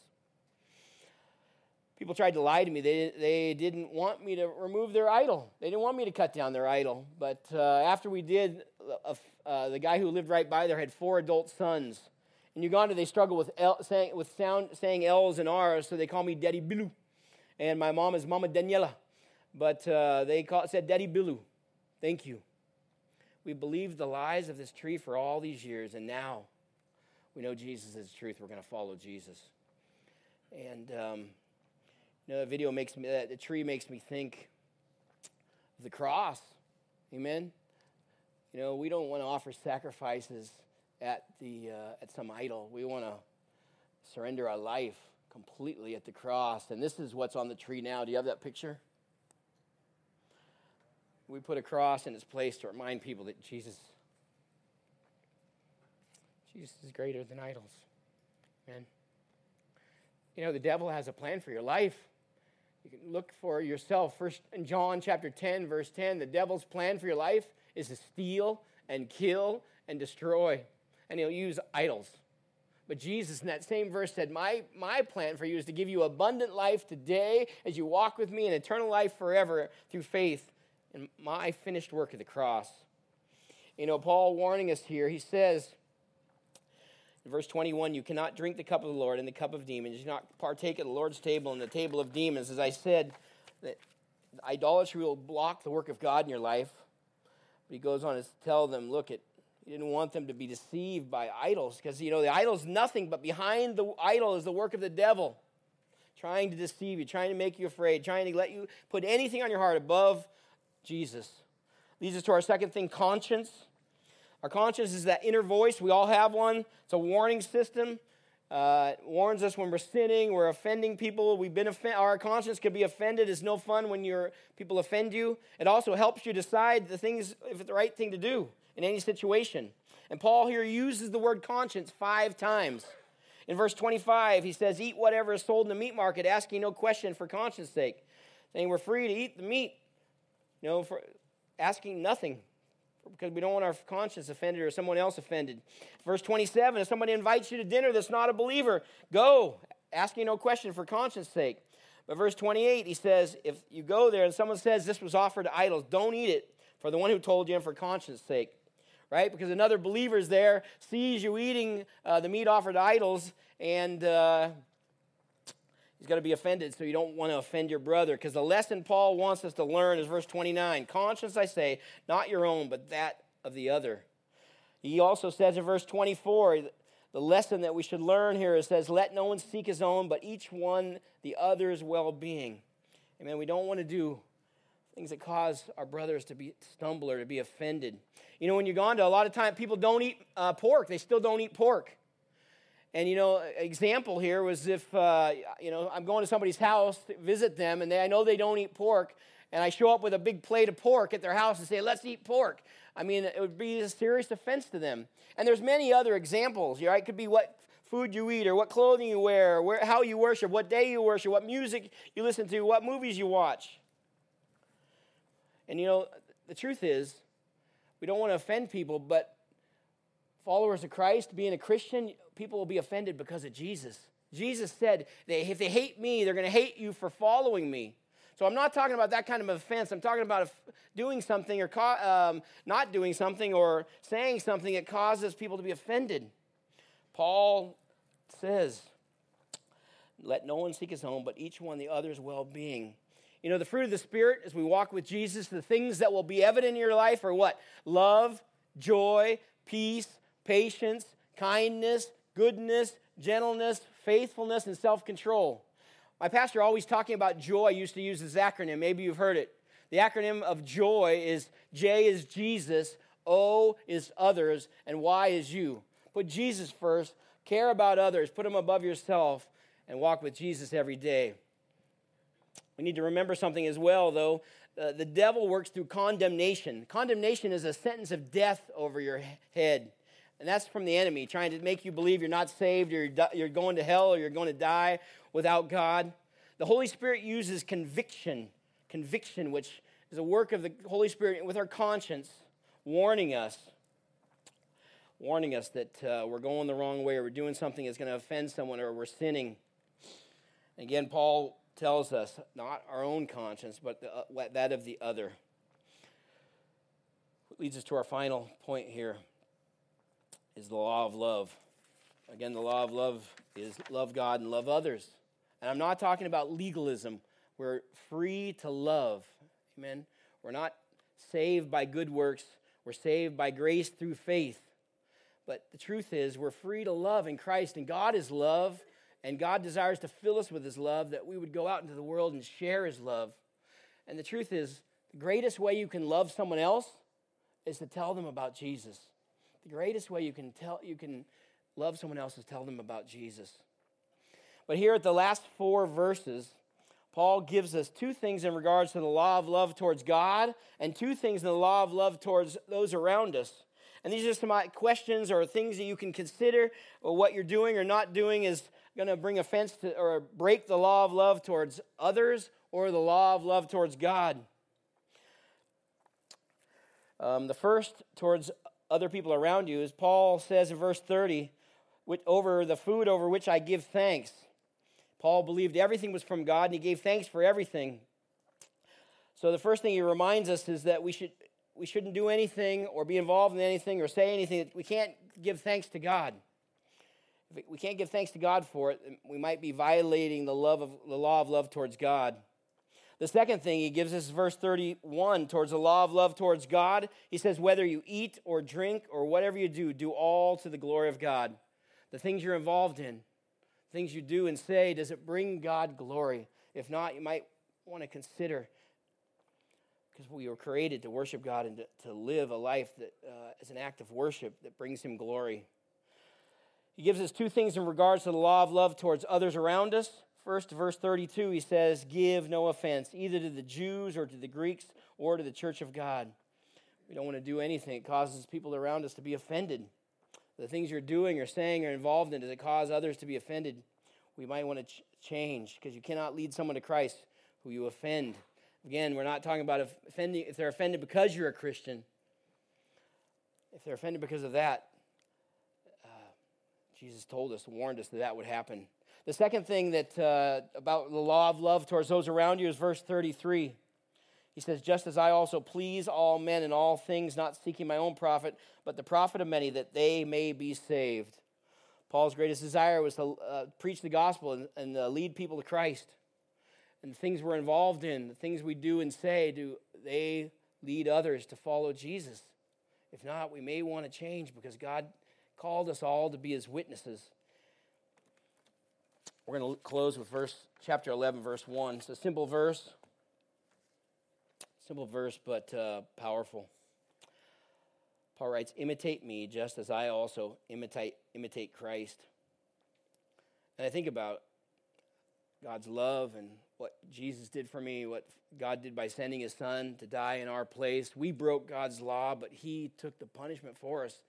People tried to lie to me. They, they didn't want me to remove their idol. They didn't want me to cut down their idol. But uh, after we did, uh, uh, the guy who lived right by there had four adult sons. In Uganda, they struggle with, L, saying, with sound, saying L's and R's, so they call me Daddy Bilu. And my mom is Mama Daniela. But uh, they call, said Daddy Bilu. Thank you. We believed the lies of this tree for all these years, and now we know Jesus is the truth. We're going to follow Jesus. And um, you know, the video makes me, that the tree makes me think of the cross. Amen. You know, we don't want to offer sacrifices at the uh, at some idol. We want to surrender our life completely at the cross. And this is what's on the tree now. Do you have that picture? We put a cross in its place to remind people that Jesus Jesus is greater than idols. Amen. You know, the devil has a plan for your life. You can look for yourself. First in John chapter 10, verse 10, the devil's plan for your life is to steal and kill and destroy. And he'll use idols. But Jesus in that same verse said, my, my plan for you is to give you abundant life today as you walk with me and eternal life forever through faith in my finished work of the cross. You know, Paul warning us here, he says, verse 21, you cannot drink the cup of the Lord and the cup of demons. You cannot partake at the Lord's table and the table of demons. As I said, that idolatry will block the work of God in your life. But he goes on to tell them, look, he didn't want them to be deceived by idols because, you know, the idol's nothing, but behind the idol is the work of the devil, trying to deceive you, trying to make you afraid, trying to let you put anything on your heart above Jesus. Leads us to our second thing conscience. Our conscience is that inner voice. We all have one. It's a warning system. Uh, it warns us when we're sinning, we're offending people. We've been offen- our conscience could be offended. It's no fun when your people offend you. It also helps you decide the things if it's the right thing to do in any situation. And Paul here uses the word conscience five times. In verse 25, he says, "Eat whatever is sold in the meat market, asking no question for conscience sake." Saying we're free to eat the meat, you know, for asking nothing because we don't want our conscience offended or someone else offended. Verse 27 if somebody invites you to dinner that's not a believer, go, asking no question for conscience sake. But verse 28, he says, if you go there and someone says this was offered to idols, don't eat it for the one who told you and for conscience sake. Right? Because another believer is there, sees you eating uh, the meat offered to idols, and uh, he's going to be offended, so you don't want to offend your brother. Because the lesson Paul wants us to learn is verse 29 Conscience, I say, not your own, but that of the other. He also says in verse 24, the lesson that we should learn here is says, Let no one seek his own, but each one the other's well being. Amen. We don't want to do things that cause our brothers to be stumble or to be offended. You know, in Uganda, a lot of time people don't eat uh, pork. They still don't eat pork. And you know, example here was if uh, you know I'm going to somebody's house to visit them, and they, I know they don't eat pork, and I show up with a big plate of pork at their house and say, "Let's eat pork." I mean, it would be a serious offense to them. And there's many other examples. Right? It could be what food you eat, or what clothing you wear, or where, how you worship, what day you worship, what music you listen to, what movies you watch. And you know, the truth is, we don't want to offend people, but followers of Christ, being a Christian, people will be offended because of Jesus. Jesus said, they, if they hate me, they're going to hate you for following me. So I'm not talking about that kind of offense. I'm talking about doing something or um, not doing something or saying something that causes people to be offended. Paul says, let no one seek his own, but each one the other's well being. You know, the fruit of the Spirit as we walk with Jesus, the things that will be evident in your life are what? Love, joy, peace, patience, kindness, goodness, gentleness, faithfulness, and self control. My pastor always talking about joy used to use this acronym. Maybe you've heard it. The acronym of joy is J is Jesus, O is others, and Y is you. Put Jesus first, care about others, put them above yourself, and walk with Jesus every day. We need to remember something as well, though. Uh, the devil works through condemnation. Condemnation is a sentence of death over your head. And that's from the enemy, trying to make you believe you're not saved, or you're, going to hell, or you're going to die without God. The Holy Spirit uses conviction, conviction, which is a work of the Holy Spirit with our conscience, warning us, warning us that uh, we're going the wrong way, or we're doing something that's going to offend someone, or we're sinning. Again, Paul tells us not our own conscience, but the, uh, that of the other. What leads us to our final point here is the law of love. Again, the law of love is love God and love others. And I'm not talking about legalism. We're free to love. Amen. We're not saved by good works, we're saved by grace through faith. But the truth is, we're free to love in Christ, and God is love, and God desires to fill us with His love that we would go out into the world and share His love. And the truth is, the greatest way you can love someone else is to tell them about Jesus. The greatest way you can tell you can love someone else is tell them about Jesus. But here at the last four verses, Paul gives us two things in regards to the law of love towards God and two things in the law of love towards those around us. And these are some questions or things that you can consider or what you're doing or not doing is going to bring offense to or break the law of love towards others or the law of love towards God. Um, the first towards other people around you is Paul says in verse 30, over the food over which I give thanks. Paul believed everything was from God and he gave thanks for everything. So the first thing he reminds us is that we should we shouldn't do anything or be involved in anything or say anything. We can't give thanks to God. If we can't give thanks to God for it, we might be violating the love of the law of love towards God. The second thing he gives us verse 31 towards the law of love towards God. He says, Whether you eat or drink or whatever you do, do all to the glory of God. The things you're involved in, things you do and say, does it bring God glory? If not, you might want to consider because we were created to worship God and to, to live a life that uh, is an act of worship that brings Him glory. He gives us two things in regards to the law of love towards others around us. First, verse 32, he says, Give no offense, either to the Jews or to the Greeks or to the church of God. We don't want to do anything that causes people around us to be offended. The things you're doing or saying or involved in, does it cause others to be offended? We might want to ch- change because you cannot lead someone to Christ who you offend. Again, we're not talking about offending if they're offended because you're a Christian. If they're offended because of that, Jesus told us, warned us that that would happen. The second thing that uh, about the law of love towards those around you is verse 33. He says, Just as I also please all men in all things, not seeking my own profit, but the profit of many, that they may be saved. Paul's greatest desire was to uh, preach the gospel and, and uh, lead people to Christ and the things we're involved in, the things we do and say, do they lead others to follow Jesus? If not, we may want to change because God called us all to be his witnesses. We're going to close with verse chapter 11 verse 1. It's a simple verse. Simple verse but uh, powerful. Paul writes, "Imitate me just as I also imitate imitate Christ." And I think about God's love and what Jesus did for me, what God did by sending his son to die in our place. We broke God's law, but he took the punishment for us.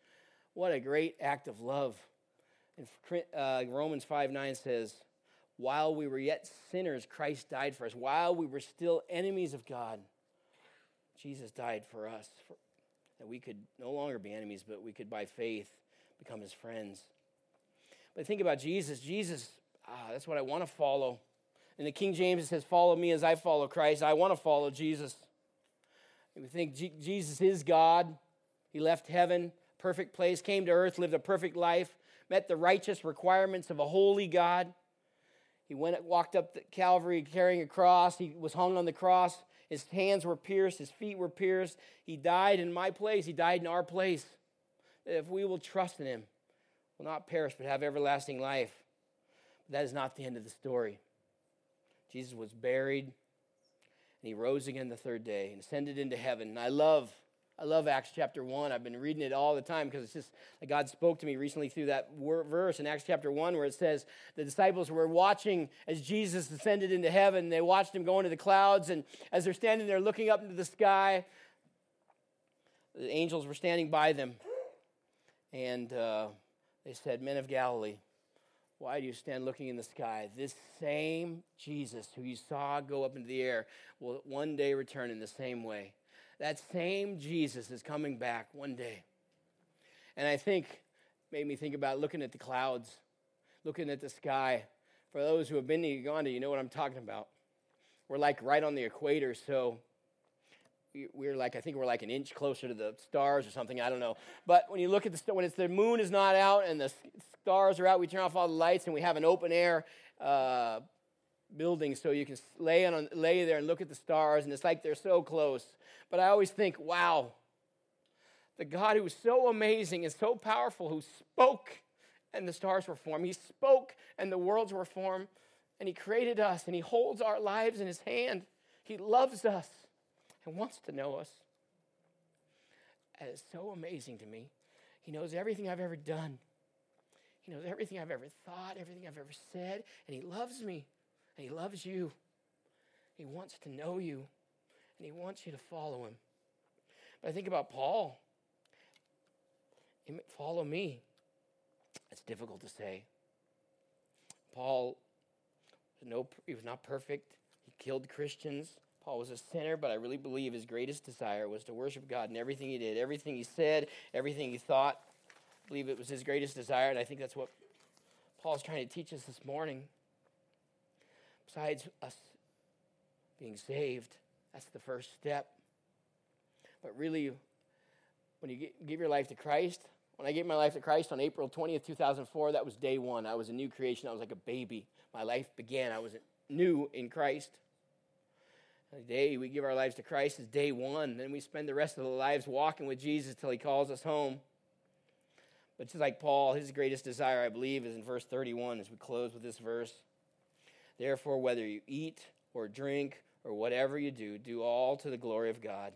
What a great act of love. And uh, Romans 5 9 says, While we were yet sinners, Christ died for us. While we were still enemies of God, Jesus died for us, for, that we could no longer be enemies, but we could by faith become his friends. But think about Jesus. Jesus, ah, that's what I want to follow. In the King James, says, Follow me as I follow Christ. I want to follow Jesus. we think G- Jesus is God. He left heaven, perfect place, came to earth, lived a perfect life, met the righteous requirements of a holy God. He went, walked up the Calvary carrying a cross. He was hung on the cross. His hands were pierced, his feet were pierced. He died in my place, he died in our place. If we will trust in him, will not perish but have everlasting life. But that is not the end of the story. Jesus was buried, and he rose again the third day and ascended into heaven. And I love, I love Acts chapter 1. I've been reading it all the time because it's just like God spoke to me recently through that verse in Acts chapter 1 where it says the disciples were watching as Jesus ascended into heaven. They watched him go into the clouds, and as they're standing there looking up into the sky, the angels were standing by them. And uh, they said, Men of Galilee, why do you stand looking in the sky? This same Jesus who you saw go up into the air will one day return in the same way. That same Jesus is coming back one day. And I think, made me think about looking at the clouds, looking at the sky. For those who have been to Uganda, you know what I'm talking about. We're like right on the equator, so we- we're like I think we're like an inch closer to the stars or something. I don't know. But when you look at the when it's the moon is not out and the stars are out, we turn off all the lights and we have an open air uh, building so you can lay on lay there and look at the stars and it's like they're so close. But I always think, wow, the God who was so amazing and so powerful, who spoke and the stars were formed. He spoke and the worlds were formed. And he created us and he holds our lives in his hand. He loves us and wants to know us. And it's so amazing to me. He knows everything I've ever done. He knows everything I've ever thought, everything I've ever said, and he loves me. And he loves you. He wants to know you, and he wants you to follow him. But I think about Paul. Follow me. It's difficult to say. Paul, no, he was not perfect. He killed Christians. Paul was a sinner, but I really believe his greatest desire was to worship God in everything he did, everything he said, everything he thought. I believe it was his greatest desire, and I think that's what Paul's trying to teach us this morning. Besides us being saved, that's the first step. But really, when you give your life to Christ, when I gave my life to Christ on April 20th, 2004, that was day one. I was a new creation. I was like a baby. My life began. I was new in Christ. The day we give our lives to Christ is day one. Then we spend the rest of the lives walking with Jesus till he calls us home. But just like Paul, his greatest desire, I believe, is in verse 31 as we close with this verse. Therefore, whether you eat or drink or whatever you do, do all to the glory of God.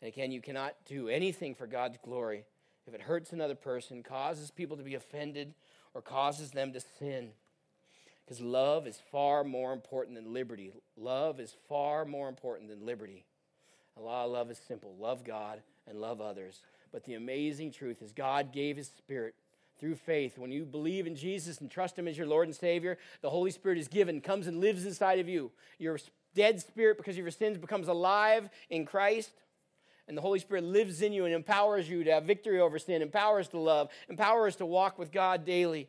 And again, you cannot do anything for God's glory if it hurts another person, causes people to be offended, or causes them to sin. Because love is far more important than liberty. Love is far more important than liberty. A lot of love is simple love God and love others. But the amazing truth is, God gave His Spirit through faith. When you believe in Jesus and trust Him as your Lord and Savior, the Holy Spirit is given, comes and lives inside of you. Your dead spirit, because of your sins, becomes alive in Christ. And the Holy Spirit lives in you and empowers you to have victory over sin, empowers to love, empowers to walk with God daily.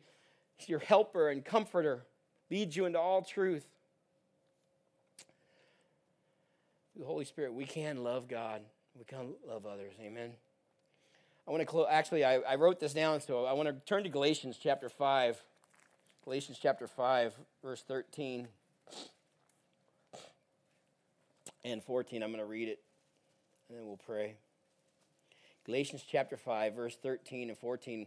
He's your helper and comforter, leads you into all truth. Through the Holy Spirit, we can love God. We can love others. Amen. I want to close. Actually, I, I wrote this down, so I want to turn to Galatians chapter 5. Galatians chapter 5, verse 13 and 14. I'm going to read it and then we'll pray. Galatians chapter 5, verse 13 and 14.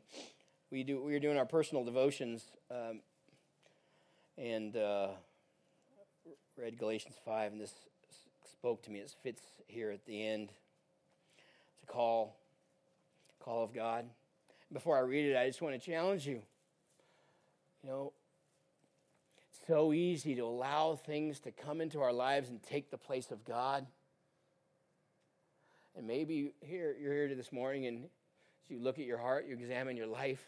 We, do, we are doing our personal devotions um, and uh, read Galatians 5, and this spoke to me. It fits here at the end. It's a call, call of God. Before I read it, I just want to challenge you. You know, it's so easy to allow things to come into our lives and take the place of God. And maybe here you're here this morning, and as you look at your heart, you examine your life,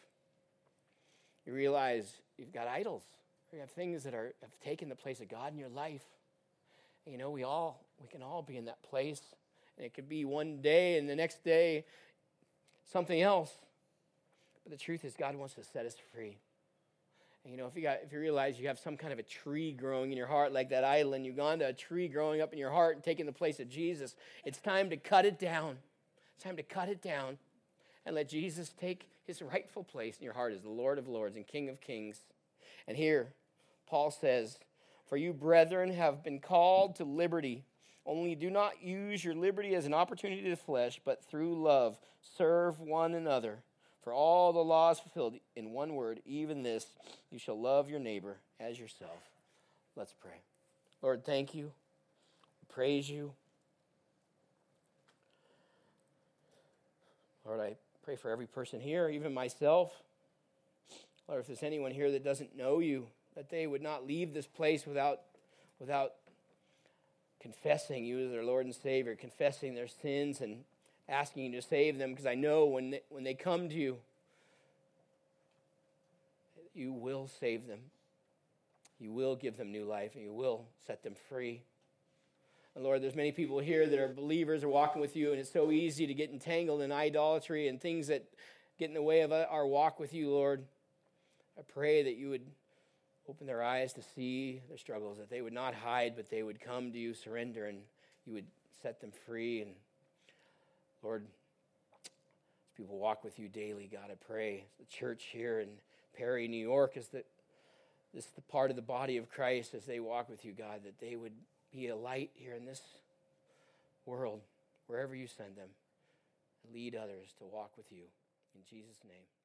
you realize you've got idols. You have things that are have taken the place of God in your life. And you know, we all we can all be in that place. And it could be one day and the next day something else. But the truth is God wants to set us free. And you know, if you got if you realize you have some kind of a tree growing in your heart, like that idol in Uganda, a tree growing up in your heart and taking the place of Jesus, it's time to cut it down. It's time to cut it down and let Jesus take his rightful place in your heart as the Lord of Lords and King of Kings. And here, Paul says, For you, brethren, have been called to liberty. Only do not use your liberty as an opportunity to the flesh, but through love serve one another. For all the law is fulfilled in one word, even this you shall love your neighbor as yourself. Let's pray. Lord, thank you. We praise you. Lord, I pray for every person here, even myself. Lord, if there's anyone here that doesn't know you, that they would not leave this place without, without confessing you as their Lord and Savior, confessing their sins and asking you to save them, because I know when they, when they come to you, you will save them. You will give them new life, and you will set them free. And Lord, there's many people here that are believers, are walking with you, and it's so easy to get entangled in idolatry and things that get in the way of our walk with you, Lord. I pray that you would open their eyes to see their struggles, that they would not hide, but they would come to you, surrender, and you would set them free. And Lord, as people walk with you daily, God, I pray the church here in Perry, New York, is that this is the part of the body of Christ as they walk with you, God, that they would be a light here in this world, wherever you send them, and lead others to walk with you. In Jesus' name.